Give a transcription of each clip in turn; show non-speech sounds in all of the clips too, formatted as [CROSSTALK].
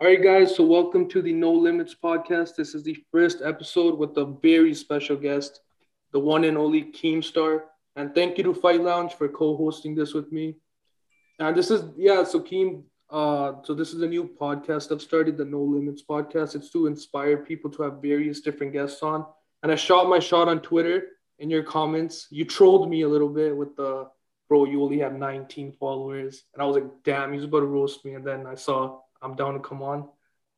All right, guys. So welcome to the No Limits podcast. This is the first episode with a very special guest, the one and only Keemstar. And thank you to Fight Lounge for co-hosting this with me. And this is yeah. So Keem, uh, so this is a new podcast I've started, the No Limits podcast. It's to inspire people to have various different guests on. And I shot my shot on Twitter in your comments. You trolled me a little bit with the bro, you only have 19 followers. And I was like, damn, he's about to roast me. And then I saw I'm down to come on.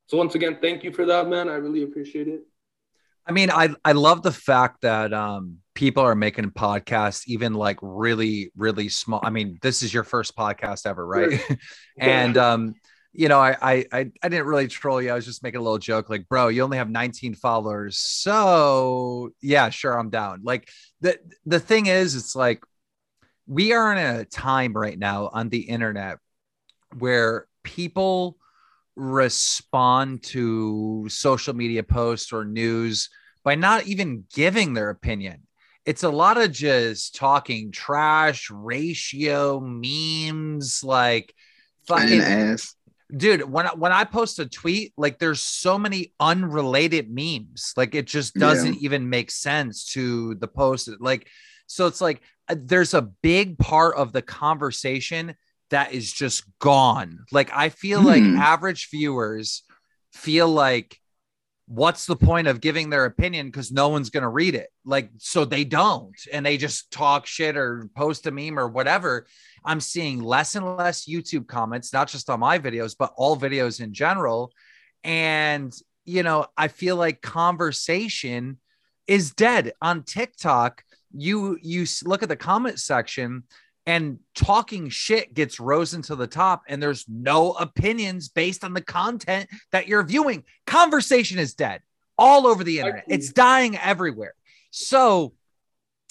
So once again, thank you for that, man. I really appreciate it. I mean, I I love the fact that um people are making podcasts, even like really, really small. I mean, this is your first podcast ever, right? Sure. [LAUGHS] and um, you know, I, I I I didn't really troll you. I was just making a little joke, like, bro, you only have 19 followers. So yeah, sure, I'm down. Like the the thing is, it's like we are in a time right now on the internet where people respond to social media posts or news by not even giving their opinion. It's a lot of just talking trash, ratio, memes, like fucking ass. Dude, when when I post a tweet, like there's so many unrelated memes. Like it just doesn't yeah. even make sense to the post. Like, so it's like uh, there's a big part of the conversation that is just gone. Like I feel mm. like hmm. average viewers feel like what's the point of giving their opinion because no one's going to read it like so they don't and they just talk shit or post a meme or whatever i'm seeing less and less youtube comments not just on my videos but all videos in general and you know i feel like conversation is dead on tiktok you you look at the comment section and talking shit gets risen to the top and there's no opinions based on the content that you're viewing. Conversation is dead all over the internet. It's dying everywhere. So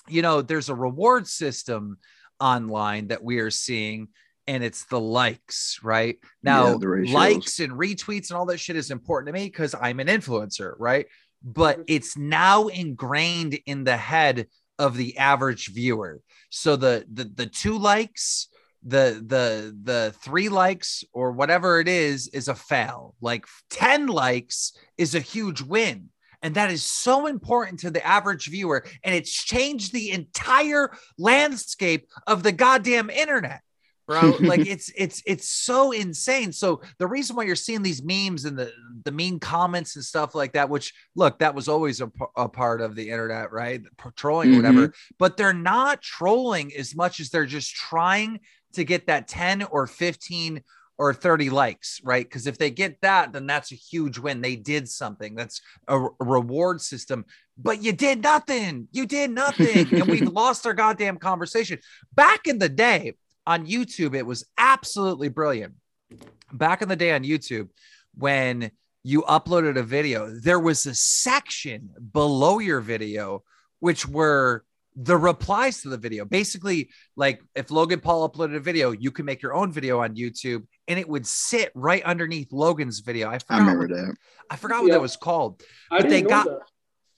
you know there's a reward system online that we are seeing and it's the likes right? Now yeah, likes and retweets and all that shit is important to me because i'm an influencer right? But it's now ingrained in the head of the average viewer. So the the the two likes, the the the three likes or whatever it is is a fail. Like 10 likes is a huge win. And that is so important to the average viewer. And it's changed the entire landscape of the goddamn internet bro. [LAUGHS] like it's it's it's so insane. So the reason why you're seeing these memes and the the mean comments and stuff like that, which look, that was always a, a part of the internet, right? Trolling mm-hmm. or whatever. But they're not trolling as much as they're just trying to get that 10 or 15 or 30 likes, right? Because if they get that, then that's a huge win. They did something. That's a, a reward system, but you did nothing. You did nothing. and we've [LAUGHS] lost our goddamn conversation. Back in the day, on YouTube, it was absolutely brilliant. Back in the day on YouTube, when you uploaded a video, there was a section below your video which were the replies to the video. Basically, like if Logan Paul uploaded a video, you can make your own video on YouTube and it would sit right underneath Logan's video. I, forgot I remember what, that. I forgot what that was called. But they got that.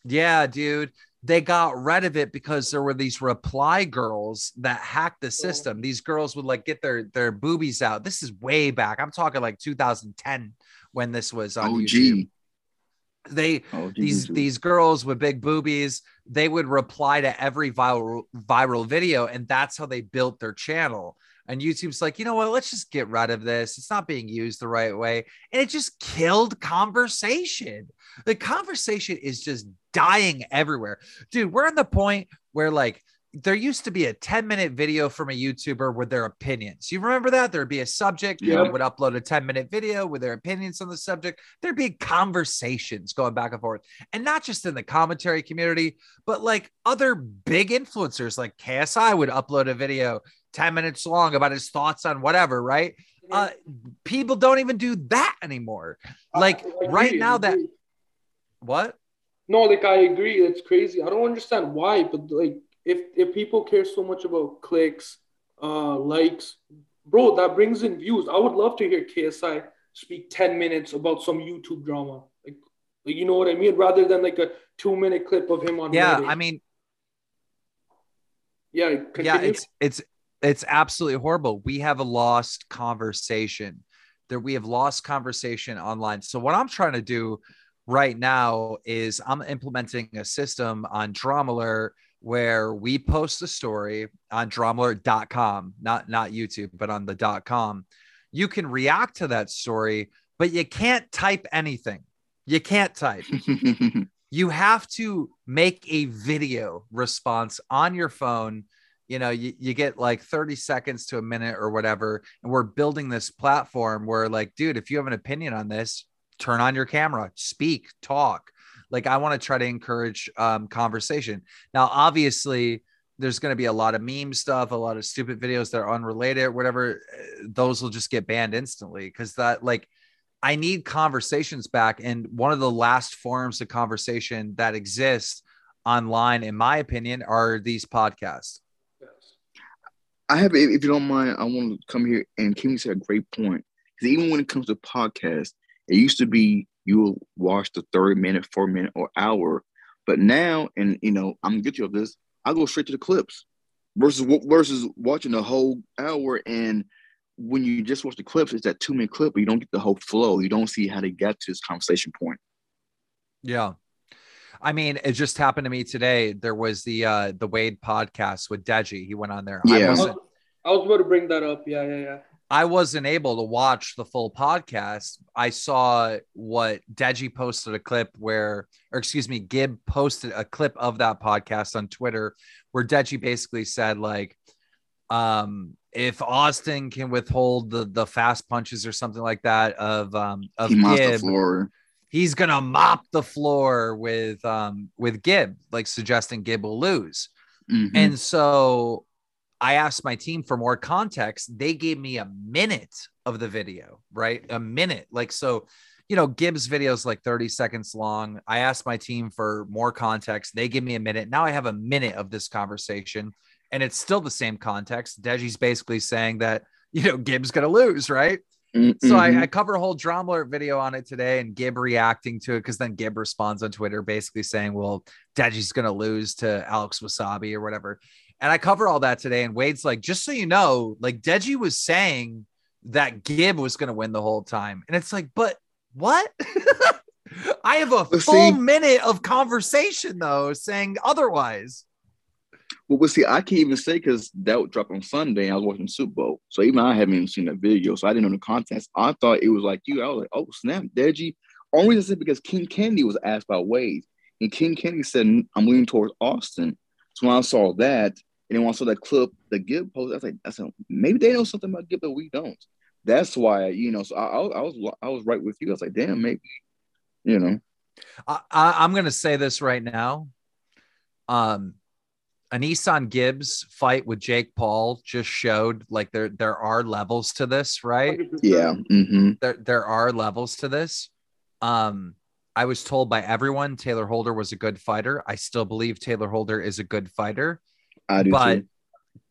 Yeah, dude they got rid of it because there were these reply girls that hacked the system. These girls would like get their their boobies out. This is way back. I'm talking like 2010 when this was on OG. YouTube. They OG. these these girls with big boobies, they would reply to every viral viral video, and that's how they built their channel. And YouTube's like, you know what? Let's just get rid of this. It's not being used the right way. And it just killed conversation. The conversation is just dying everywhere. Dude, we're at the point where like there used to be a 10 minute video from a YouTuber with their opinions. You remember that? There'd be a subject, yep. would upload a 10 minute video with their opinions on the subject. There'd be conversations going back and forth. And not just in the commentary community, but like other big influencers like KSI would upload a video 10 minutes long about his thoughts on whatever, right? Uh, people don't even do that anymore. Like right now, that what? No, like I agree. It's crazy. I don't understand why, but like if if people care so much about clicks, uh, likes, bro, that brings in views. I would love to hear KSI speak 10 minutes about some YouTube drama. Like, like you know what I mean? Rather than like a two minute clip of him on Yeah, Reddit. I mean yeah, continue. yeah, it's it's it's absolutely horrible. We have a lost conversation That we have lost conversation online. So what I'm trying to do right now is I'm implementing a system on Drama Alert where we post the story on dramaalert.com, not not YouTube, but on the dot .com. You can react to that story, but you can't type anything. You can't type. [LAUGHS] you have to make a video response on your phone you know you, you get like 30 seconds to a minute or whatever and we're building this platform where like dude if you have an opinion on this turn on your camera speak talk like i want to try to encourage um, conversation now obviously there's going to be a lot of meme stuff a lot of stupid videos that are unrelated whatever those will just get banned instantly because that like I need conversations back. And one of the last forms of conversation that exists online, in my opinion, are these podcasts. I have, if you don't mind, I want to come here and Keem said a great point. Because even when it comes to podcasts, it used to be you will watch the 30 minute, four minute, or hour. But now, and you know, I'm get you of this, I go straight to the clips versus versus watching the whole hour and when you just watch the clips, it's that two minute clip, but you don't get the whole flow. You don't see how they get to this conversation point. Yeah. I mean, it just happened to me today. There was the uh the Wade podcast with Deji. He went on there. Yeah. I, was, I was about to bring that up. Yeah, yeah, yeah. I wasn't able to watch the full podcast. I saw what Deji posted a clip where, or excuse me, Gib posted a clip of that podcast on Twitter where Deji basically said, like, um, if Austin can withhold the the fast punches or something like that of um of he Gib, he's gonna mop the floor with um with Gib, like suggesting Gib will lose. Mm-hmm. And so I asked my team for more context. They gave me a minute of the video, right? A minute. Like so, you know, Gib's video is like 30 seconds long. I asked my team for more context. They give me a minute. Now I have a minute of this conversation and it's still the same context. Deji's basically saying that you know Gib's gonna lose, right? Mm-hmm. So I, I cover a whole drama video on it today, and Gib reacting to it because then Gib responds on Twitter, basically saying, "Well, Deji's gonna lose to Alex Wasabi or whatever." And I cover all that today, and Wade's like, "Just so you know, like Deji was saying that Gib was gonna win the whole time," and it's like, but what? [LAUGHS] I have a full minute of conversation though, saying otherwise. Well, but see, I can't even say because that would drop on Sunday. I was watching Super Bowl, so even I haven't even seen that video, so I didn't know the context. I thought it was like you. I was like, oh snap, Deji. Only reason I because King Kennedy was asked by Wade, and King Kennedy said, "I'm leaning towards Austin." So when I saw that, and then when I saw that clip, the Gib post, I was like, I said, maybe they know something about Gib that we don't. That's why, you know. So I, I, I was, I was right with you. I was like, damn, maybe, you know. I, I'm gonna say this right now. Um, AnEsonGib's fight with Jake Paul just showed like there there are levels to this, right? Yeah. Mm-hmm. There there are levels to this. Um, I was told by everyone Taylor Holder was a good fighter. I still believe Taylor Holder is a good fighter. I do but too.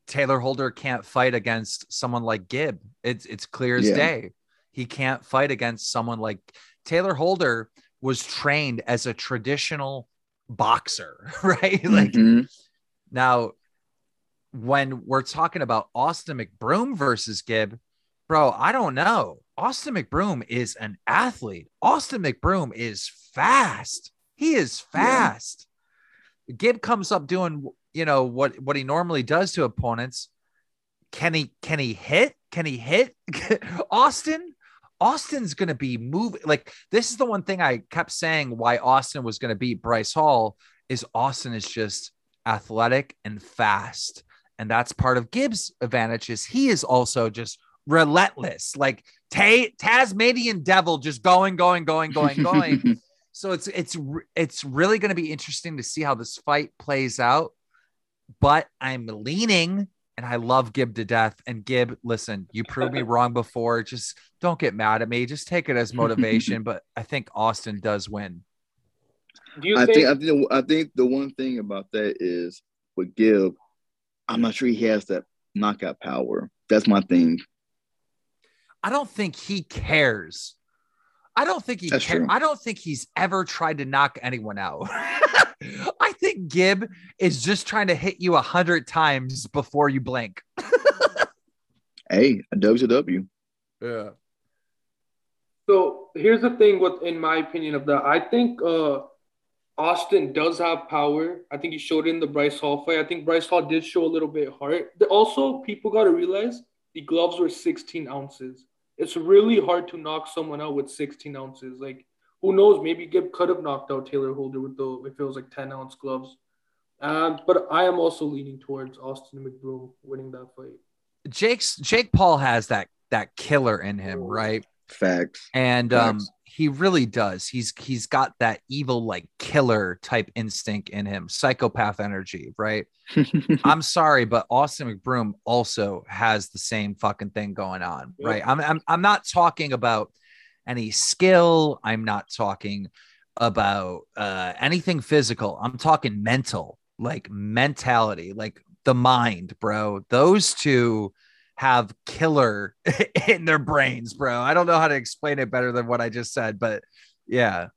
Taylor Holder can't fight against someone like Gib. It's it's clear as yeah. day. He can't fight against someone like Taylor Holder was trained as a traditional boxer, [LAUGHS] right? like mm-hmm now, when we're talking about Austin McBroom versus Gib, bro, I don't know. Austin McBroom is an athlete. Austin McBroom is fast. He is fast. Yeah. Gib comes up doing, you know, what what he normally does to opponents. Can he can he hit? Can he hit [LAUGHS] Austin? Austin's going to be moving. Like this is the one thing I kept saying why Austin was going to beat Bryce Hall is Austin is just athletic and fast. And that's part of Gib's advantage is he is also just relentless, like Ta- Tasmanian devil, just going, going, going, going, going. [LAUGHS] so it's it's it's really going to be interesting to see how this fight plays out. But I'm leaning, and I love Gib to death. And Gib, listen, you proved me [LAUGHS] wrong before. Just don't get mad at me. Just take it as [LAUGHS] motivation. but I think Austin does win. Do you I think, think I think I think the one thing about that is with Gib, I'm not sure he has that knockout power. That's my thing. I don't think he cares. I don't think he cares. I don't think he's ever tried to knock anyone out. [LAUGHS] I think Gib is just trying to hit you a hundred times before you blink. [LAUGHS] hey, a W to W. Yeah. So here's the thing with in my opinion of that. I think uh Austin does have power. I think he showed it in the Bryce Hall fight. I think Bryce Hall did show a little bit heart. Also, people got to realize the gloves were 16 ounces. It's really hard to knock someone out with 16 ounces. Like, who knows? Maybe Gib could have knocked out Taylor Holder with the if it was like 10 ounce gloves. Um, but I am also leaning towards Austin McBroom winning that fight. Jake's Jake Paul has that that killer in him, right? Facts. And Facts. um he really does. He's he's got that evil like killer type instinct in him, psychopath energy, right? [LAUGHS] I'm sorry, but Austin McBroom also has the same fucking thing going on, right? I'm I'm I'm not talking about any skill. I'm not talking about uh, anything physical. I'm talking mental, like mentality, like the mind, bro. Those two have killer [LAUGHS] in their brains, bro. I don't know how to explain it better than what I just said, but yeah.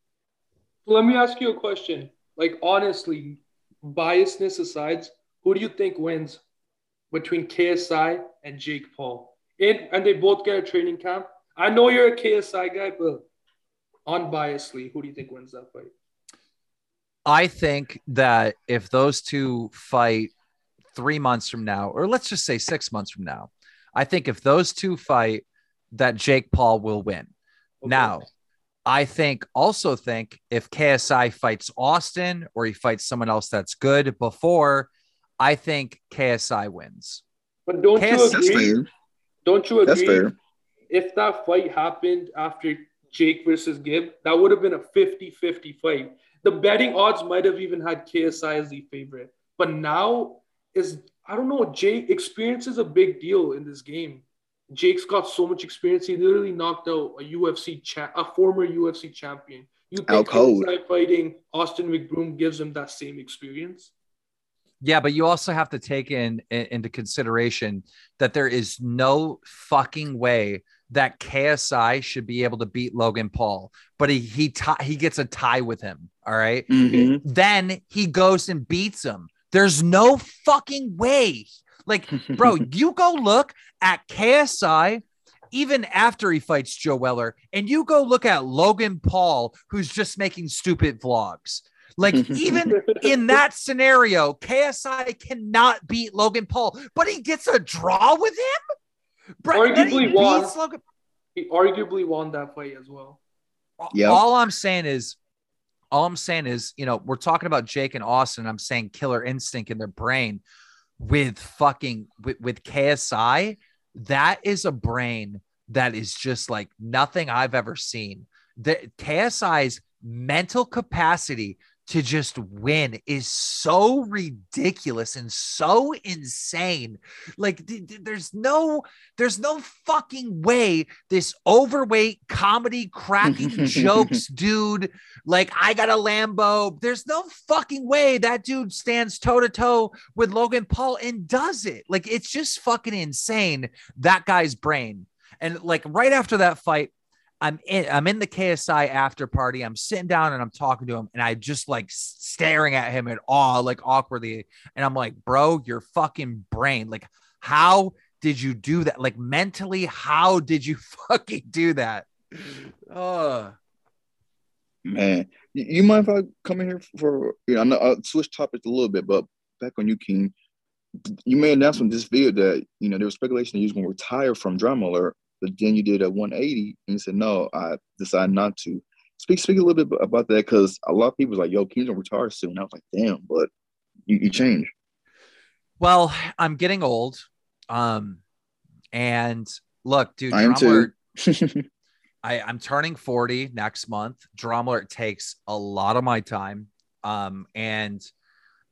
Let me ask you a question. Like honestly, biasness aside, who do you think wins between KSI and Jake Paul? And and they both get a training camp. I know you're a KSI guy, but unbiasedly, who do you think wins that fight? I think that if those two fight three months from now, or let's just say six months from now, I think if those two fight, that Jake Paul will win. Okay. Now, I think also think if KSI fights Austin or he fights someone else that's good before, I think KSI wins. But don't KSI, you agree? Don't you agree? If that fight happened after Jake versus Gib, that would have been a 50-50 fight. The betting odds might have even had KSI as the favorite. But now is I don't know. Jake experience is a big deal in this game. Jake's got so much experience. He literally knocked out a UFC cha- a former UFC champion. You think fighting Austin McBroom gives him that same experience? Yeah, but you also have to take in, in, into consideration that there is no fucking way that KSI should be able to beat Logan Paul, but he he t- he gets a tie with him. All right? mm-hmm. then he goes and beats him. There's no fucking way. Like, bro, [LAUGHS] you go look at KSI even after he fights Joe Weller, and you go look at Logan Paul, who's just making stupid vlogs. Like, [LAUGHS] even in that scenario, KSI cannot beat Logan Paul, but he gets a draw with him. Bro, arguably he won. Logan- he arguably won that fight as well. Yeah. All I'm saying is all I'm saying is, you know, we're talking about Jake and Austin. I'm saying killer instinct in their brain with fucking with, with KSI. That is a brain that is just like nothing I've ever seen. The KSI's mental capacity to just win is so ridiculous and so insane. Like th- th- there's no there's no fucking way this overweight comedy cracking jokes [LAUGHS] dude like I got a Lambo. There's no fucking way that dude stands toe to toe with Logan Paul and does it. Like it's just fucking insane that guy's brain. And like right after that fight, I'm in I'm in the KSI after party. I'm sitting down and I'm talking to him, and I just like staring at him in awe, like awkwardly. And I'm like, bro, your fucking brain. Like, how did you do that? Like mentally, how did you [LAUGHS] fucking do that? Oh man. You mind if I come in here for you know, I know I'll switch topics a little bit, but back on you, King. You made an announcement this video that you know there was speculation that you was gonna retire from Drama Alert but then you did a 180 and you said, no, I decided not to. Speak speak a little bit about that because a lot of people was like, yo, King's gonna retire soon. I was like, damn, but you, you change. Well, I'm getting old. Um, and look, dude, I am too. [LAUGHS] I, I'm turning 40 next month. Drama takes a lot of my time. Um, and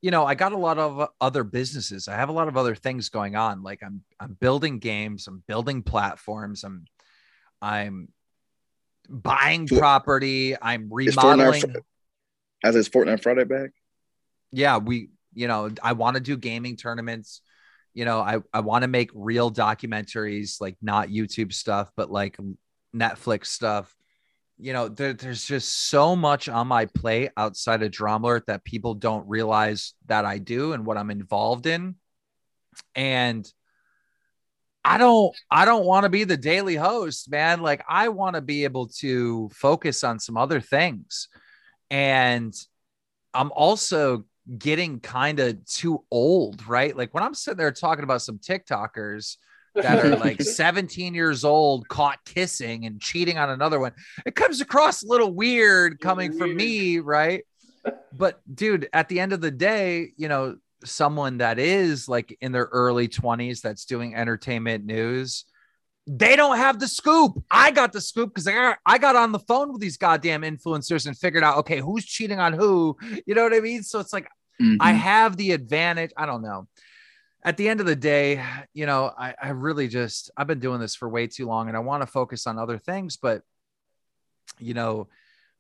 you know, I got a lot of other businesses. I have a lot of other things going on. Like I'm I'm building games, I'm building platforms, I'm I'm buying property, I'm remodeling. Is as is Fortnite Friday back? Yeah, we you know, I want to do gaming tournaments. You know, I, I want to make real documentaries, like not YouTube stuff, but like Netflix stuff you know, there, there's just so much on my plate outside of drama that people don't realize that I do and what I'm involved in. And I don't I don't want to be the daily host, man. Like I want to be able to focus on some other things. And I'm also getting kind of too old, right? Like when I'm sitting there talking about some TikTokers that are like [LAUGHS] 17 years old, caught kissing and cheating on another one, it comes across a little weird coming weird. from me, right? [LAUGHS] But dude, at the end of the day, you know, someone that is like in their early 20s that's doing entertainment news they don't have the scoop. I got the scoop because I, I got on the phone with these goddamn influencers and figured out, okay, who's cheating on who? You know what I mean? So it's like mm-hmm. I have the advantage. I don't know. At the end of the day, you know, I, I really just I've been doing this for way too long and I want to focus on other things, but you know,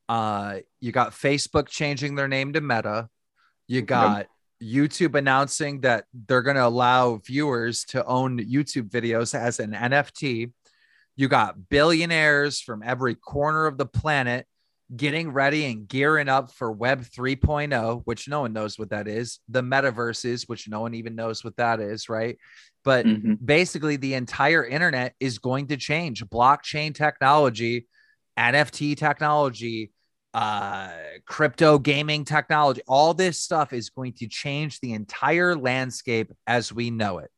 uh, you got Facebook changing their name to Meta. You got YouTube announcing that they're going to allow viewers to own YouTube videos as an NFT. You got billionaires from every corner of the planet getting ready and gearing up for Web 3.0, which no one knows what that is, the metaverses, which no one even knows what that is, right? But mm-hmm. basically, the entire internet is going to change. Blockchain technology, NFT technology, uh, crypto gaming technology, all this stuff is going to change the entire landscape as we know it.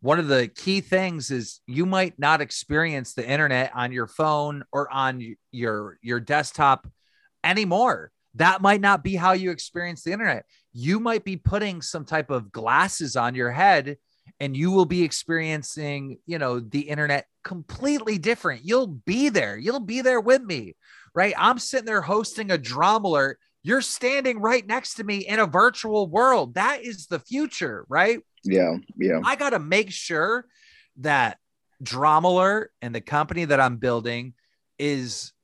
One of the key things is you might not experience the internet on your phone or on your your desktop anymore. That might not be how you experience the internet. You might be putting some type of glasses on your head and you will be experiencing, you know, the internet completely different. You'll be there. You'll be there with me right? I'm sitting there hosting a drama alert. You're standing right next to me in a virtual world. That is the future, right? Yeah. Yeah. I got to make sure that drama alert and the company that I'm building is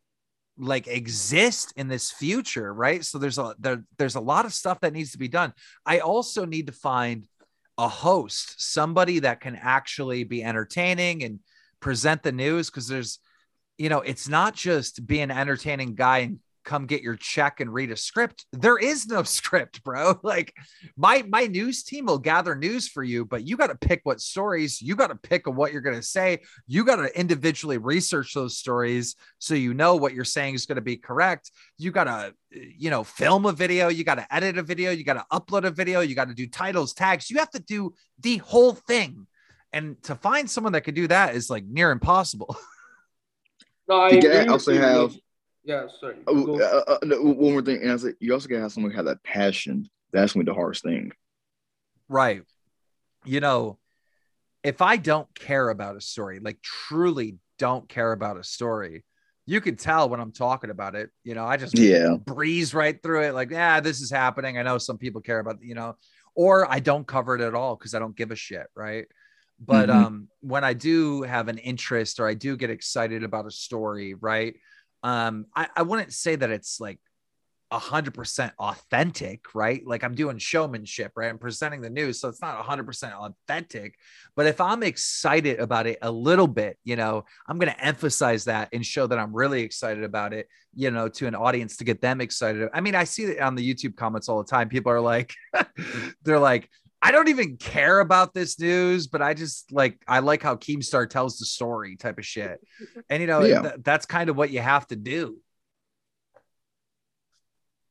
like exist in this future right so there's a there, there's a lot of stuff that needs to be done i also need to find a host somebody that can actually be entertaining and present the news because there's you know, it's not just be an entertaining guy and come get your check and read a script. There is no [LAUGHS] script, bro. [LAUGHS] Like my my news team will gather news for you, but you got to pick what stories, you got to pick what you're going to say. You got to individually research those stories so you know what you're saying is going to be correct. You got to you know, film a video, you got to edit a video, you got to upload a video, you got to do titles, tags. You have to do the whole thing. And to find someone that could do that is like near impossible. [LAUGHS] No, I get, also have. Yeah, sorry. Oh, uh, uh, no, one more thing, and I said you also gotta have someone who have that passion. That's gonna be the hardest thing. Right. You know, if I don't care about a story, like truly don't care about a story, you can tell when I'm talking about it. You know, I just yeah breeze right through it, like, yeah, this is happening. I know some people care about, you know, or I don't cover it at all because I don't give a shit, right? But mm-hmm. um, when I do have an interest or I do get excited about a story, right? Um, I, I wouldn't say that it's like a hundred percent authentic, right? Like I'm doing showmanship, right? I'm presenting the news, so it's not a hundred percent authentic. But if I'm excited about it a little bit, you know, I'm going to emphasize that and show that I'm really excited about it, you know, to an audience to get them excited. I mean, I see it on the YouTube comments all the time. People are like, [LAUGHS] they're like, I don't even care about this news, but I just like I like how Keemstar tells the story type of shit. [LAUGHS] And you know, yeah. th- that's kind of what you have to do.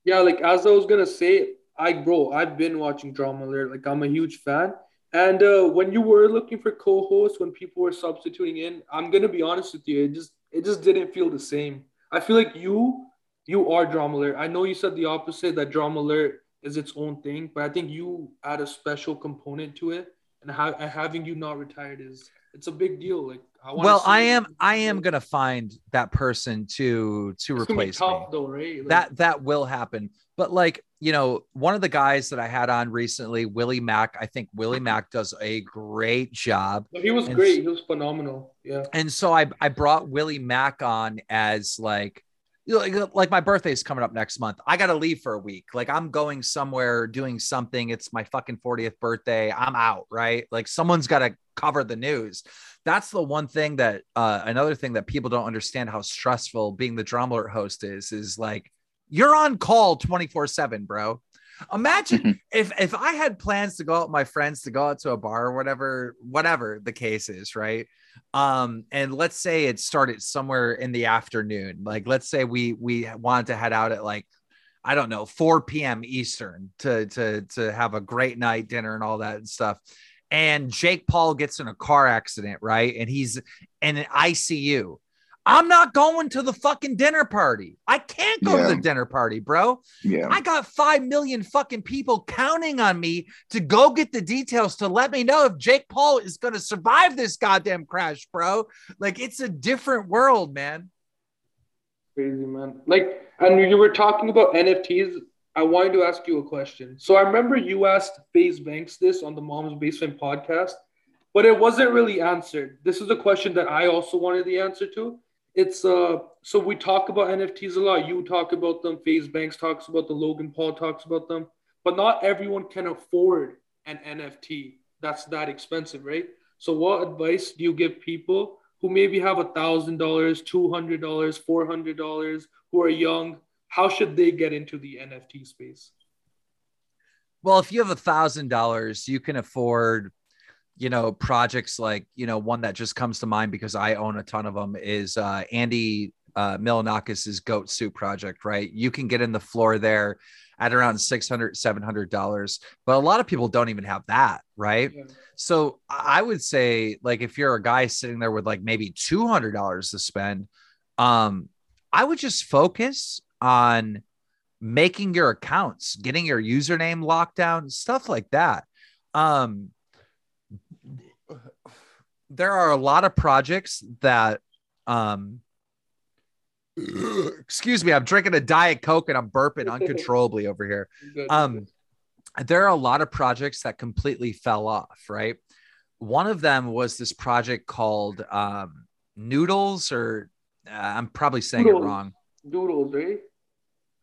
Yeah, like as I was gonna say, I bro, I've been watching Drama Alert. Like I'm a huge fan. And uh, when you were looking for co-hosts, when people were substituting in, I'm gonna be honest with you, it just it just didn't feel the same. I feel like you you are Drama Alert. I know you said the opposite that Drama Alert is its own thing, but I think you add a special component to it, and, ha- having you not retired is it's a big deal. Like, I well, I am I am gonna find that person to to it's replace tough, me. Though, right? Like, that that will happen. But like you know, one of the guys that I had on recently, Willie Mack. I think Willie Mack does a great job. He was and great. He was phenomenal. Yeah. And so I I brought Willie Mack on as like like, like my birthday's coming up next month. I got to leave for a week. Like I'm going somewhere doing something. It's my fucking 40th birthday. I'm out, right? Like someone's got to cover the news. That's the one thing that uh another thing that people don't understand how stressful being the drama alert host is is like you're on call 24/7, bro. Imagine [LAUGHS] if if I had plans to go out with my friends to go out to a bar or whatever, whatever the case is, right? Um, and let's say it started somewhere in the afternoon. Like let's say we we wanted to head out at like I don't know, 4 p.m. Eastern to to to have a great night dinner and all that and stuff. And Jake Paul gets in a car accident, right? And he's in an ICU. I'm not going to the fucking dinner party. I can't go Yeah. to the dinner party, bro. Yeah. I got 5 million fucking people counting on me to go get the details to let me know if Jake Paul is going to survive this goddamn crash, bro. Like it's a different world, man. Crazy man. Like, and you were talking about NFTs. I wanted to ask you a question. So I remember you asked FaZe Banks this on the Mom's Basement podcast, but it wasn't really answered. This is a question that I also wanted the answer to. It's uh, so we talk about NFTs a lot. You talk about them. FaZe Banks talks about them. Logan Paul talks about them. But not everyone can afford an NFT that's that expensive, right? So what advice do you give people who maybe have a thousand dollars, two hundred dollars, four hundred dollars, who are young? How should they get into the NFT space? Well, if you have a thousand dollars, you can afford, you know, projects like, you know, one that just comes to mind because I own a ton of them is uh, Andy uh, Milonakis's Goat Soup project, right? You can get in the floor there at around 600 $700 but a lot of people don't even have that right Yeah. so i would say like if you're a guy sitting there with like maybe $200 to spend um i would just focus on making your accounts getting your username locked down stuff like that um there are a lot of projects that um [CLEARS THROAT] excuse me i'm drinking a diet coke and i'm burping [LAUGHS] uncontrollably over here um there are a lot of projects that completely fell off right one of them was this project called um noodles or uh, i'm probably saying Noodles. it wrong Doodles, right?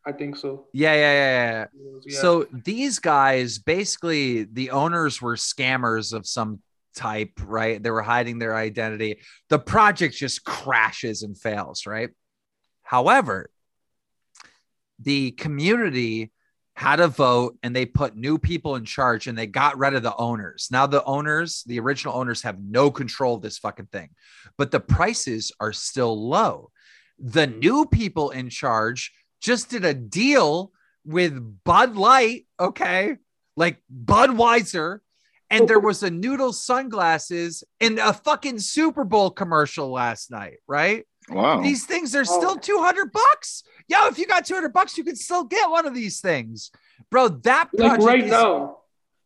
I think so. yeah yeah yeah, yeah. So these guys basically the owners were scammers of some type, right? They were hiding their identity. The project just crashes and fails, right? However, the community had a vote and they put new people in charge and they got rid of the owners. Now the owners, the original owners have no control of this fucking thing. But the prices are still low. The new people in charge just did a deal with Bud Light, okay? Like Budweiser, and there [LAUGHS] was a noodle sunglasses in a fucking Super Bowl commercial last night, right? Wow. These things are Oh. still 200 bucks. Yo, if you got 200 bucks, you can still get one of these things. Bro, that like project right is- now.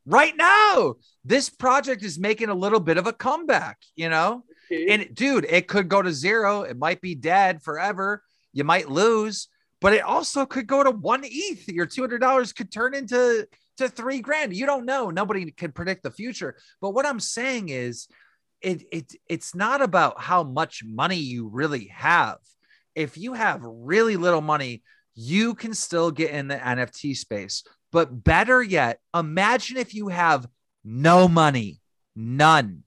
right now, this project is making a little bit of a comeback, you know? Okay. And dude, it could go to zero. It might be dead forever. You might lose, but it also could go to one ETH. Your $200 could turn into to three grand. You don't know. Nobody can predict the future. But what I'm saying is, it, it it's not about how much money you really have. If you have really little money, you can still get in the NFT space. But better yet, imagine if you have no money, none.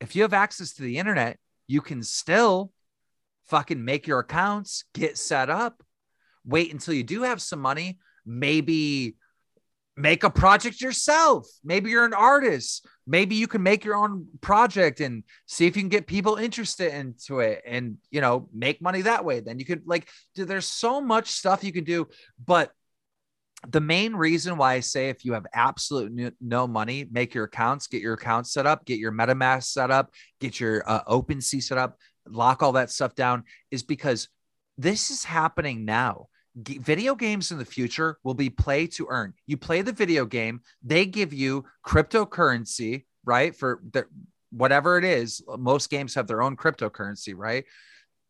If you have access to the internet, you can still fucking make your accounts, get set up, wait until you do have some money, maybe make a project yourself. Maybe you're an artist. Maybe you can make your own project and see if you can get people interested into it and, you know, make money that way. Then you could like, there's so much stuff you can do, but the main reason why I say if you have absolute no, no money, make your accounts, get your accounts set up, get your MetaMask set up, get your uh, OpenSea set up, lock all that stuff down, is because this is happening now. G- video games in the future will be play to earn. You play the video game, they give you cryptocurrency, right? For the, whatever it is. Most games have their own cryptocurrency, right?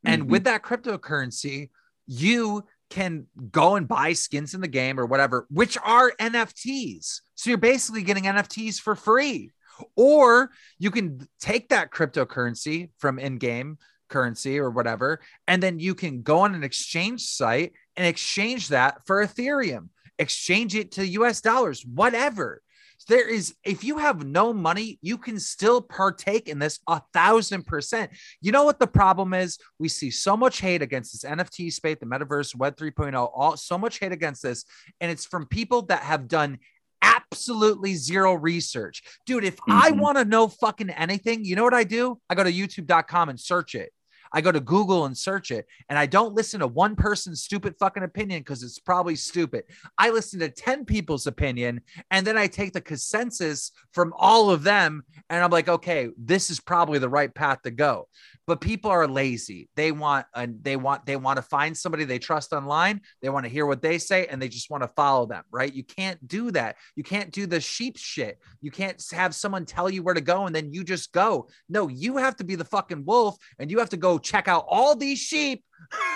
And Mhm. with that cryptocurrency, you can go and buy skins in the game or whatever, which are NFTs. So you're basically getting NFTs for free. Or you can take that cryptocurrency from in game currency or whatever, and then you can go on an exchange site and exchange that for Ethereum, exchange it to US dollars, whatever. there is if you have no money you can still partake in this a thousand percent. You know what the problem is? We see so much hate against this nft space the metaverse web 3.0 all so much hate against this and it's from people that have done absolutely zero research. Dude if mm-hmm. i want to know fucking anything you know what i do? I go to youtube.com and search it I go to Google and search it, and I don't listen to one person's stupid fucking opinion because it's probably stupid. I listen to 10 people's opinion, and then I take the consensus from all of them, and I'm like, okay, this is probably the right path to go. But people are lazy. They want and they want they want to find somebody they trust online. They want to hear what they say and they just want to follow them right? You can't do that. You can't do the sheep shit. You can't have someone tell you where to go and then you just go. No you have to be the fucking wolf and you have to go check out all these sheep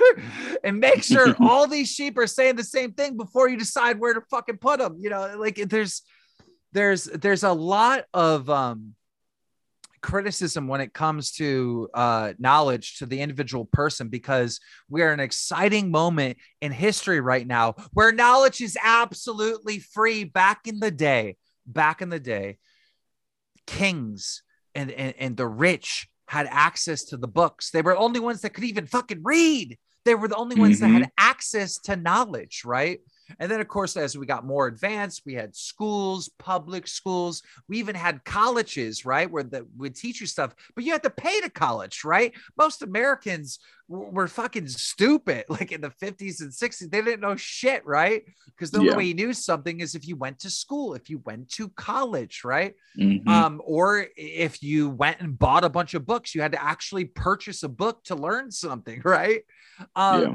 [LAUGHS] and make sure [LAUGHS] all these sheep are saying the same thing before you decide where to fucking put them you know like there's there's there's a lot of um criticism when it comes to uh, knowledge to the individual person because we are an exciting moment in history right now where knowledge is absolutely free. Back in the day, back in the day, kings and, and, and the rich had access to the books. They were the only ones that could even fucking read. They were the only ones mm-hmm. that had mm-hmm. access to knowledge, right? And then, of course, as we got more advanced, we had schools, public schools. We even had colleges, right, where that would teach you stuff, but you had to pay to college, right? Most Americans were fucking stupid, [LAUGHS] like in the 50s and 60s. They didn't know shit, right? Because the yeah. only way you knew something is if you went to school, if you went to college, right? Mm-hmm. Um, or if you went and bought a bunch of books, you had to actually purchase a book to learn something, [LAUGHS] right? Um, yeah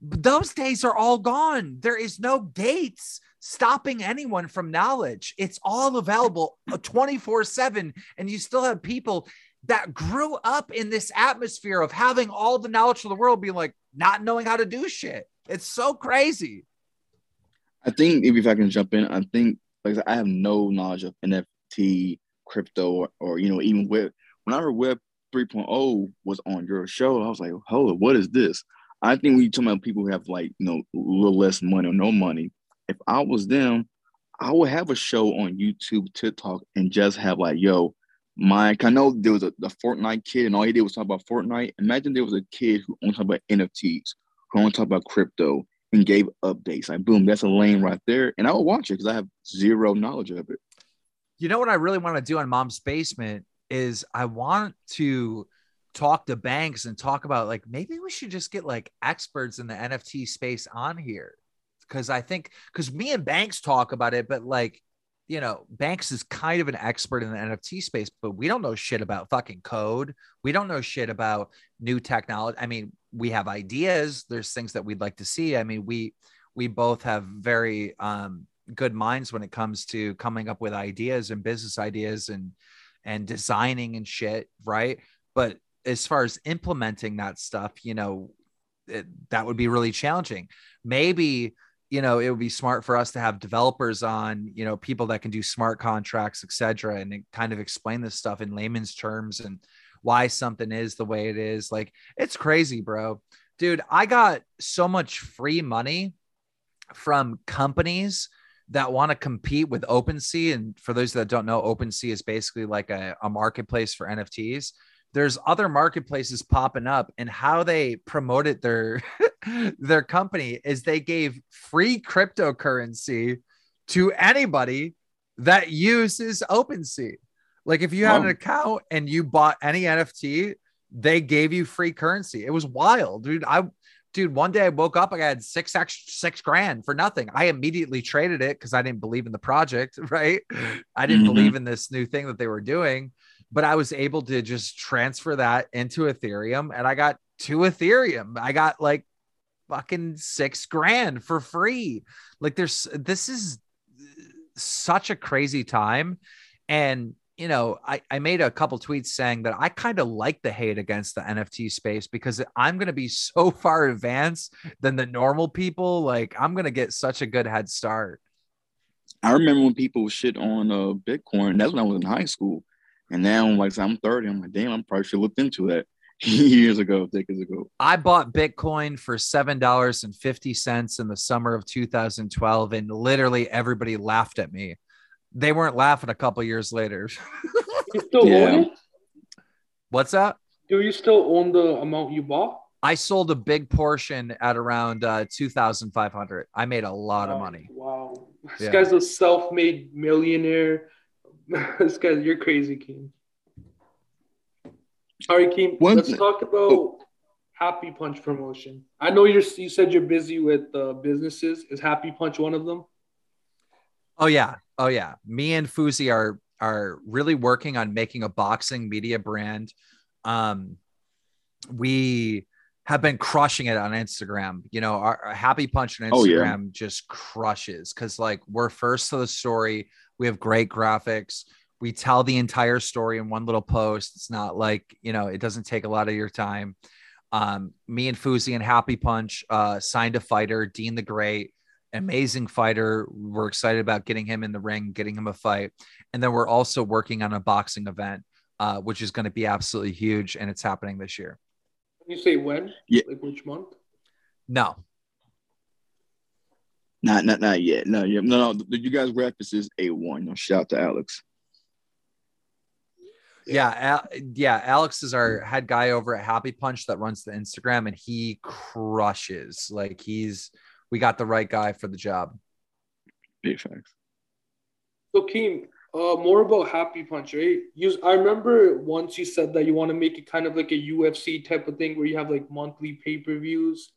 those days are all gone. There is no gates stopping anyone from knowledge. It's all available uh, 24 7. And you still have people that grew up in this atmosphere of having all the knowledge of the world being like not knowing how to do shit. It's so crazy. I think if, I can jump in, I think like I have no knowledge of NFT, crypto, or, or you know, even web. When I heard Web 3.0 was on your show, I was like, hold what is this? I think when you talk about people who have like, you know, a little less money or no money, if I was them, I would have a show on YouTube, TikTok, and just have like, yo, Mike. I know there was a the Fortnite kid and all he did was talk about Fortnite. Imagine there was a kid who only talked about NFTs, who only talked about crypto and gave updates. Like, boom, that's a lane right there. And I would watch it because I have zero knowledge of it. You know what I really want to do on Mom's Basement is I want to talk to banks and talk about like maybe we should just get like experts in the NFT space on here. Cause I think because me and Banks talk about it, but like, you know, Banks is kind of an expert in the NFT space, but we don't know shit about fucking code. We don't know shit about new technology. I mean, we have ideas. There's things that we'd like to see. I mean, we we both have very um, good minds when it comes to coming up with ideas and business ideas and and designing and shit, right? But as far as implementing that stuff, you know, it, that would be really challenging. Maybe, you know, it would be smart for us to have developers on, you know, people that can do smart contracts, et cetera, and kind of explain this stuff in layman's terms and why something is the way it is. Like, it's crazy, bro. Dude, I got so much free money from companies that want to compete with OpenSea. And for those that don't know, OpenSea is basically like a, a marketplace for NFTs there's other marketplaces popping up and how they promoted their [LAUGHS] their company is they gave free cryptocurrency to anybody that uses OpenSea. Like if you had an account and you bought any NFT, they gave you free currency. It was wild, dude. I dude, one day I woke up, I had six extra six grand for nothing. I immediately traded it because I didn't believe in the project, [LAUGHS] right? I didn't mm-hmm. believe in this new thing that they were doing but I was able to just transfer that into Ethereum and I got two Ethereum. I got like fucking six grand for free. Like there's this is such a crazy time. And you know, I, I made a couple tweets saying that I kind of like the hate against the NFT space because I'm going to be so [LAUGHS] far advanced than the normal people. Like, I'm going to get such a good head start. I remember when people shit on uh, Bitcoin. That's when I was in high school. And now, like, I'm 30. I'm like, damn, I probably should look into that [LAUGHS] years ago, decades ago. I bought Bitcoin for seven dollars and fifty cents in the summer of 2012, and literally everybody laughed at me. They weren't laughing a couple years later. You still Yeah. own it? What's that? Do you still own the amount you bought? I sold a big portion at around uh, 2,500. I made a lot of money. Wow. This Yeah. guy's a self-made millionaire. [LAUGHS] this guy, you're crazy, Keem. All right, Keem. One let's thing- talk about Happy Punch promotion. I know you're. You said you're busy with uh, businesses. Is Happy Punch one of them? Oh yeah. Oh yeah. Me and Fuzi are are really working on making a boxing media brand. Um we have been crushing it on Instagram. You know, our, our Happy Punch on Oh, yeah. Instagram just crushes cuz like we're first to the story. We have great graphics. We tell the entire story in one little post. It's not like, you know, it doesn't take a lot of your time. Um, me and Fuzi and Happy Punch uh, signed a fighter, Dean the Great, amazing fighter. We're excited about getting him in the ring, getting him a fight. And then we're also working on a boxing event, uh, which is going to be absolutely huge. And it's happening this year. Can you say when? Yeah. Like which month? No, Not not not yet. No, yeah, no, no. You guys references a one. No, shout out to Alex. yeah, Al- yeah. Alex is our head guy over at Happy Punch that runs the Instagram, and he crushes. Like he's, we got the right guy for the job. Big facts. So, Keem, uh, more about Happy Punch, right? You, I remember once you said that you want to make it kind of like a UFC type of thing where you have like monthly pay per views.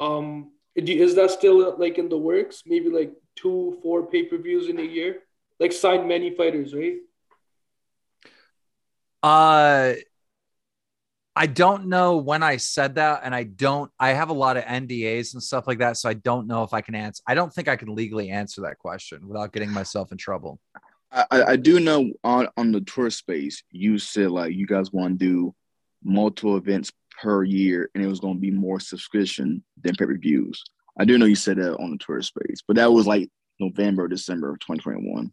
Um, do- is that still like in the works? Maybe like two, four pay per views in a year, like sign many fighters, right? Uh, I don't know when I said that, and I don't. I have a lot of NDAs and stuff like that, so I don't know if I can answer. I don't think I can legally answer that question without getting myself in trouble. I, I I do know on on the tour space, you said like you guys want to do multiple events per year, and it was going to be more subscription than pay per views. I do know you said that on the Twitter space, but that was like November, December of 2021.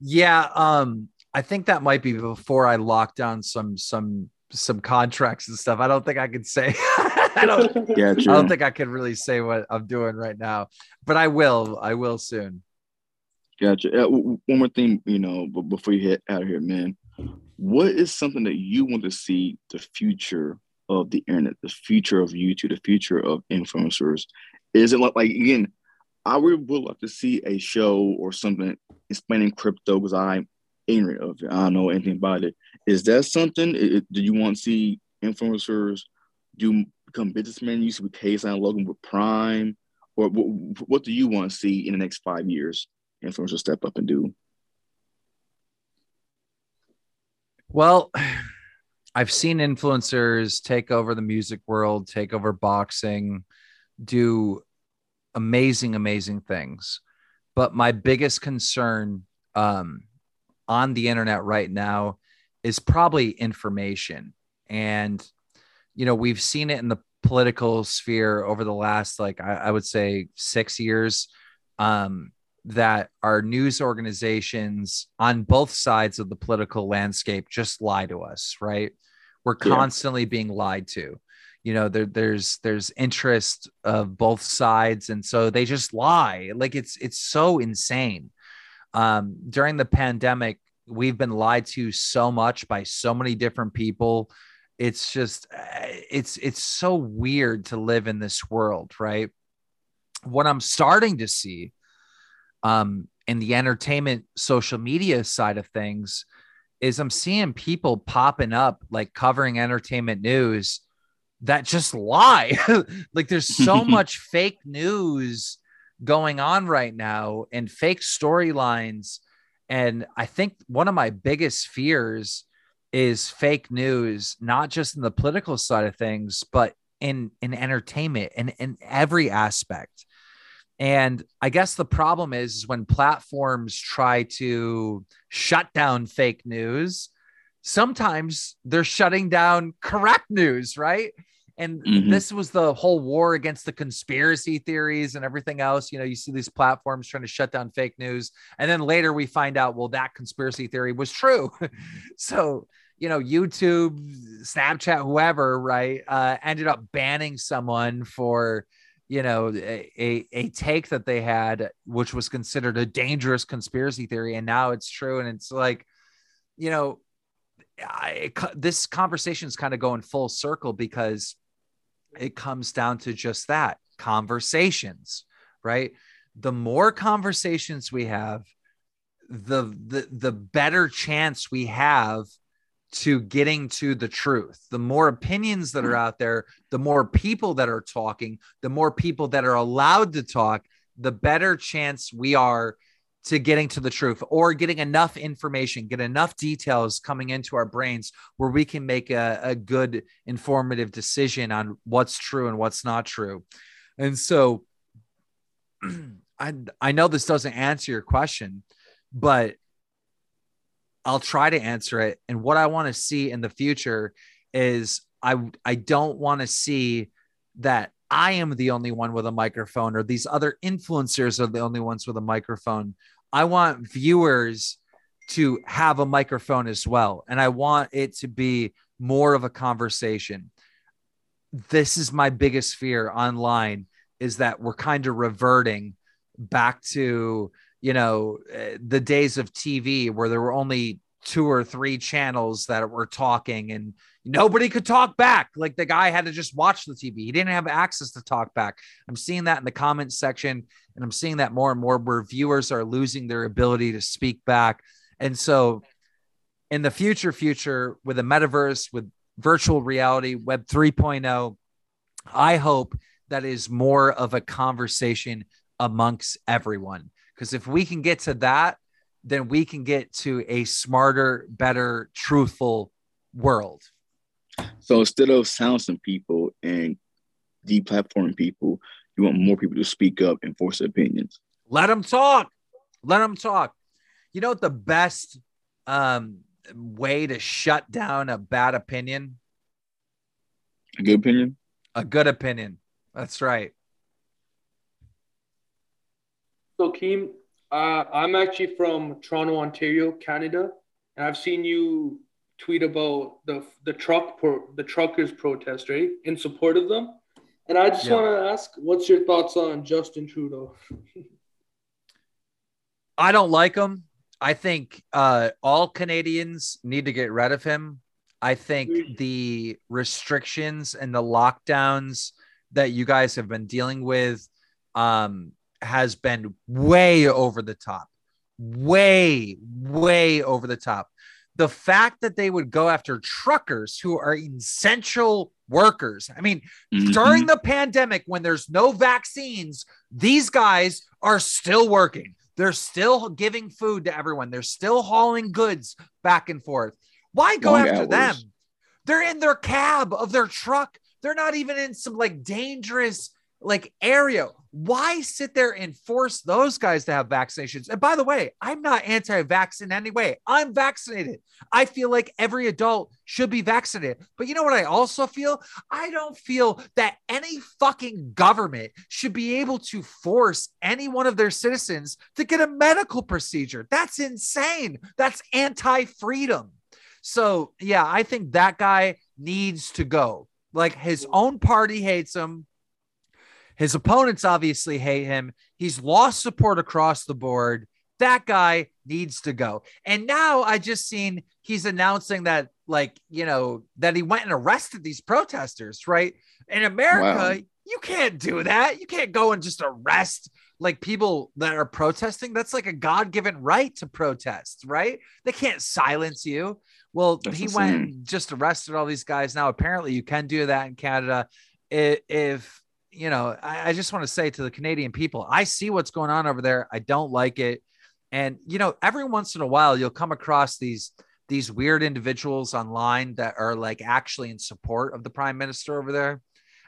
Yeah, um, I think that might be before I locked down some some some contracts and stuff. I don't think I could say. [LAUGHS] I don't. Gotcha. I don't think I can really say what I'm doing right now, but I will. I will soon. Gotcha. Uh, one more thing, you know, but before you hit out of here, man, what is something that you want to see the future of the internet, the future of YouTube, the future of influencers? Is it like, like again, I would would love to see a show or something explaining crypto because I'm ignorant of it. I don't know anything about it. Is that something? i- i- do you want to see influencers do become businessmen? You see with KSI and Logan with Prime, or what, what do you want to see in the next five years? influencers step up and do. Well, [SIGHS] I've seen influencers take over the music world, take over boxing, do amazing, amazing things. But my biggest concern um, on the internet right now is probably information. And, you know, we've seen it in the political sphere over the last, like, I, I would say six years. Um, that our news organizations on both sides of the political landscape just lie to us, right? We're Yeah. constantly being lied to. You know, there, there's there's interest of both sides, and so they just lie. Like it's it's so insane. Um, during the pandemic, we've been lied to so much by so many different people. It's just uh, it's it's so weird to live in this world, right? What I'm starting to see um, in the entertainment social media side of things is I'm seeing people popping up like covering entertainment news that just lie. [LAUGHS] like there's so [LAUGHS] much fake news going on right now and fake storylines. And I think one of my biggest fears is fake news, not just in the political side of things, but in in entertainment and in every aspect. And I guess the problem is, is when platforms try to shut down fake news, sometimes they're shutting down correct news, right? And Mhm. this was the whole war against the conspiracy theories and everything else. You know, you see these platforms trying to shut down fake news. And then later we find out, well, that conspiracy theory was true. [LAUGHS] so, you know, YouTube, Snapchat, whoever, right, uh, ended up banning someone for you know, a, a, a take that they had, which was considered a dangerous conspiracy theory, and now it's true. And it's like, you know, I, this conversation is kind of going full circle because it comes down to just that conversations, right? The more conversations we have, the the the better chance we have to getting to the truth. The more opinions that are mm. out there, the more people that are talking, the more people that are allowed to talk, the better chance we are to getting to the truth or getting enough information, get enough details coming into our brains where we can make a, a good informative decision on what's true and what's not true. And so [CLEARS THROAT] I I know this doesn't answer your question, but I'll try to answer it. And what I want to see in the future is I I don't want to see that I am the only one with a microphone or these other influencers are the only ones with a microphone. I want viewers to have a microphone as well. And I want it to be more of a conversation. This is my biggest fear online is that we're kind of reverting back to, you know, eh, the days of TV where there were only two or three channels that were talking and nobody could talk back. Like the guy had to just watch the TV. He didn't have access to talk back. I'm seeing that in the comments section and I'm seeing that more and more where viewers are losing their ability to speak back. And so in the future future with the metaverse with virtual reality web 3.0 I hope that is more of a conversation amongst everyone because if we can get to that then we can get to a smarter, better, truthful world. So instead of silencing people and deplatforming people, you want more people to speak up and force their opinions. Let them talk. Let them talk. You know what the best um, way to shut down a bad opinion? A good opinion? A good opinion. That's right. So, Keem, uh, I'm actually from Toronto, Ontario, Canada, and I've seen you tweet about the the truck pro, the truckers protest, right, in support of them. And I just yeah. want to ask, what's your thoughts on Justin Trudeau? [LAUGHS] I don't like him. I think uh, all Canadians need to get rid of him. I think the restrictions and the lockdowns that you guys have been dealing with um, has been way over the top, way, way over the top. The fact that they would go after truckers who are essential workers. I mean, mm-hmm. during the pandemic, when there's no vaccines, these guys are still working. They're still giving food to everyone. They're still hauling goods back and forth. Why go Long after hours. them? They're in their cab of their truck. They're not even in some like dangerous like area. Why sit there and force those guys to have vaccinations? And by the way, I'm not anti-vax in any way. I'm vaccinated. I feel like every adult should be vaccinated. But you know what I also feel? I don't feel that any fucking government should be able to force any one of their citizens to get a medical procedure. That's insane. That's anti-freedom. So, yeah, I think that guy needs to go. Like his own party hates him his opponents obviously hate him. He's lost support across the board. That guy needs to go. And now I just seen he's announcing that, like, you know, that he went and arrested these protesters, right? In America, wow. you can't do that. You can't go and just arrest like people that are protesting. That's like a God given right to protest, right? They can't silence you. Well, That's he went and just arrested all these guys. Now, apparently, you can do that in Canada if you know, I, I just want to say to the Canadian people, I see what's going on over there. I don't like it. And you know, every once in a while you'll come across these these weird individuals online that are like actually in support of the prime minister over there.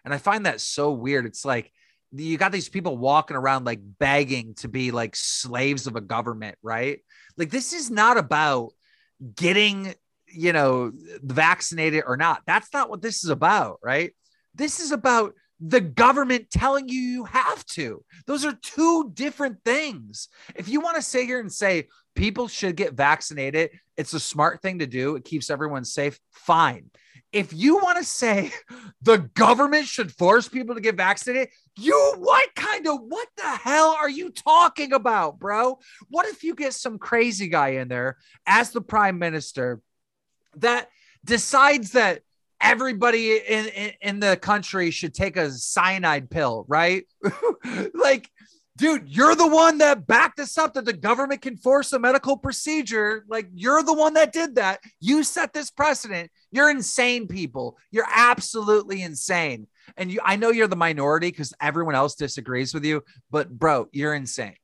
And I find that so weird. It's like you got these people walking around like begging to be like slaves of a government, right? Like this is not about getting, you know, vaccinated or not. That's not what this is about, right? This is about the government telling you you have to. Those are two different things. If you want to sit here and say people should get vaccinated It's a smart thing to do. It keeps everyone safe. Fine. If you want to say [LAUGHS] the government should force people to get vaccinated, you what kind of what the hell are you talking about, bro? What if you get some crazy guy in there as the prime minister that decides that everybody in, in, in the country should take a cyanide pill, right? [LAUGHS] like dude, you're the one that backed us up that the government can force a medical procedure. Like, you're the one that did that. You set this precedent. You're insane, people. You're absolutely insane. And you, I know you're the minority because everyone else disagrees with you, but bro, you're insane.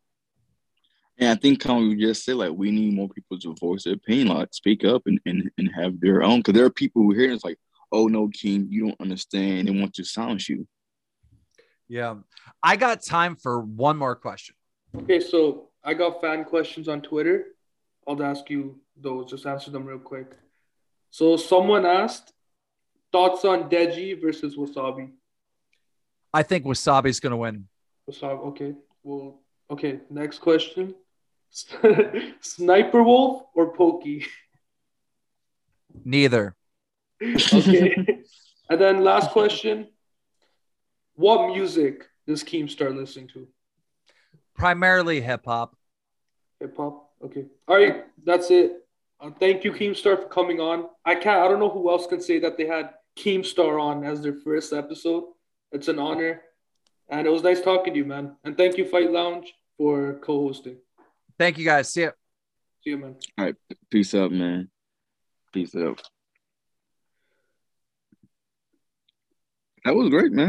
And I think, Colin, you just said, like, we need more people to voice their opinion, like, speak up and, and, and have their own. Because there are people who hear it's like, oh, no, King, you don't understand. They want to silence you. Yeah. I got time for one more question. Okay, so I got fan questions on Twitter. I'll ask you those. Just answer them real quick. So someone asked thoughts on Deji versus Wasabi. I think Wasabi's gonna win. Wasabi, okay. Well, okay. Next question: [LAUGHS] Sniper Wolf or Pokey? Neither. Okay. [LAUGHS] and then last question: what music does Keemstar listening to? Primarily hip hop. Hip hop. Okay. All right. That's it. Uh, thank you, Keemstar, for coming on. I can't. I don't know who else can say that they had Keemstar on as their first episode. It's an honor, and it was nice talking to you, man. And thank you, Fight Lounge, for co-hosting. Thank you, guys. See ya. See you, man. All right. Peace out, man. Peace out. That was great, man.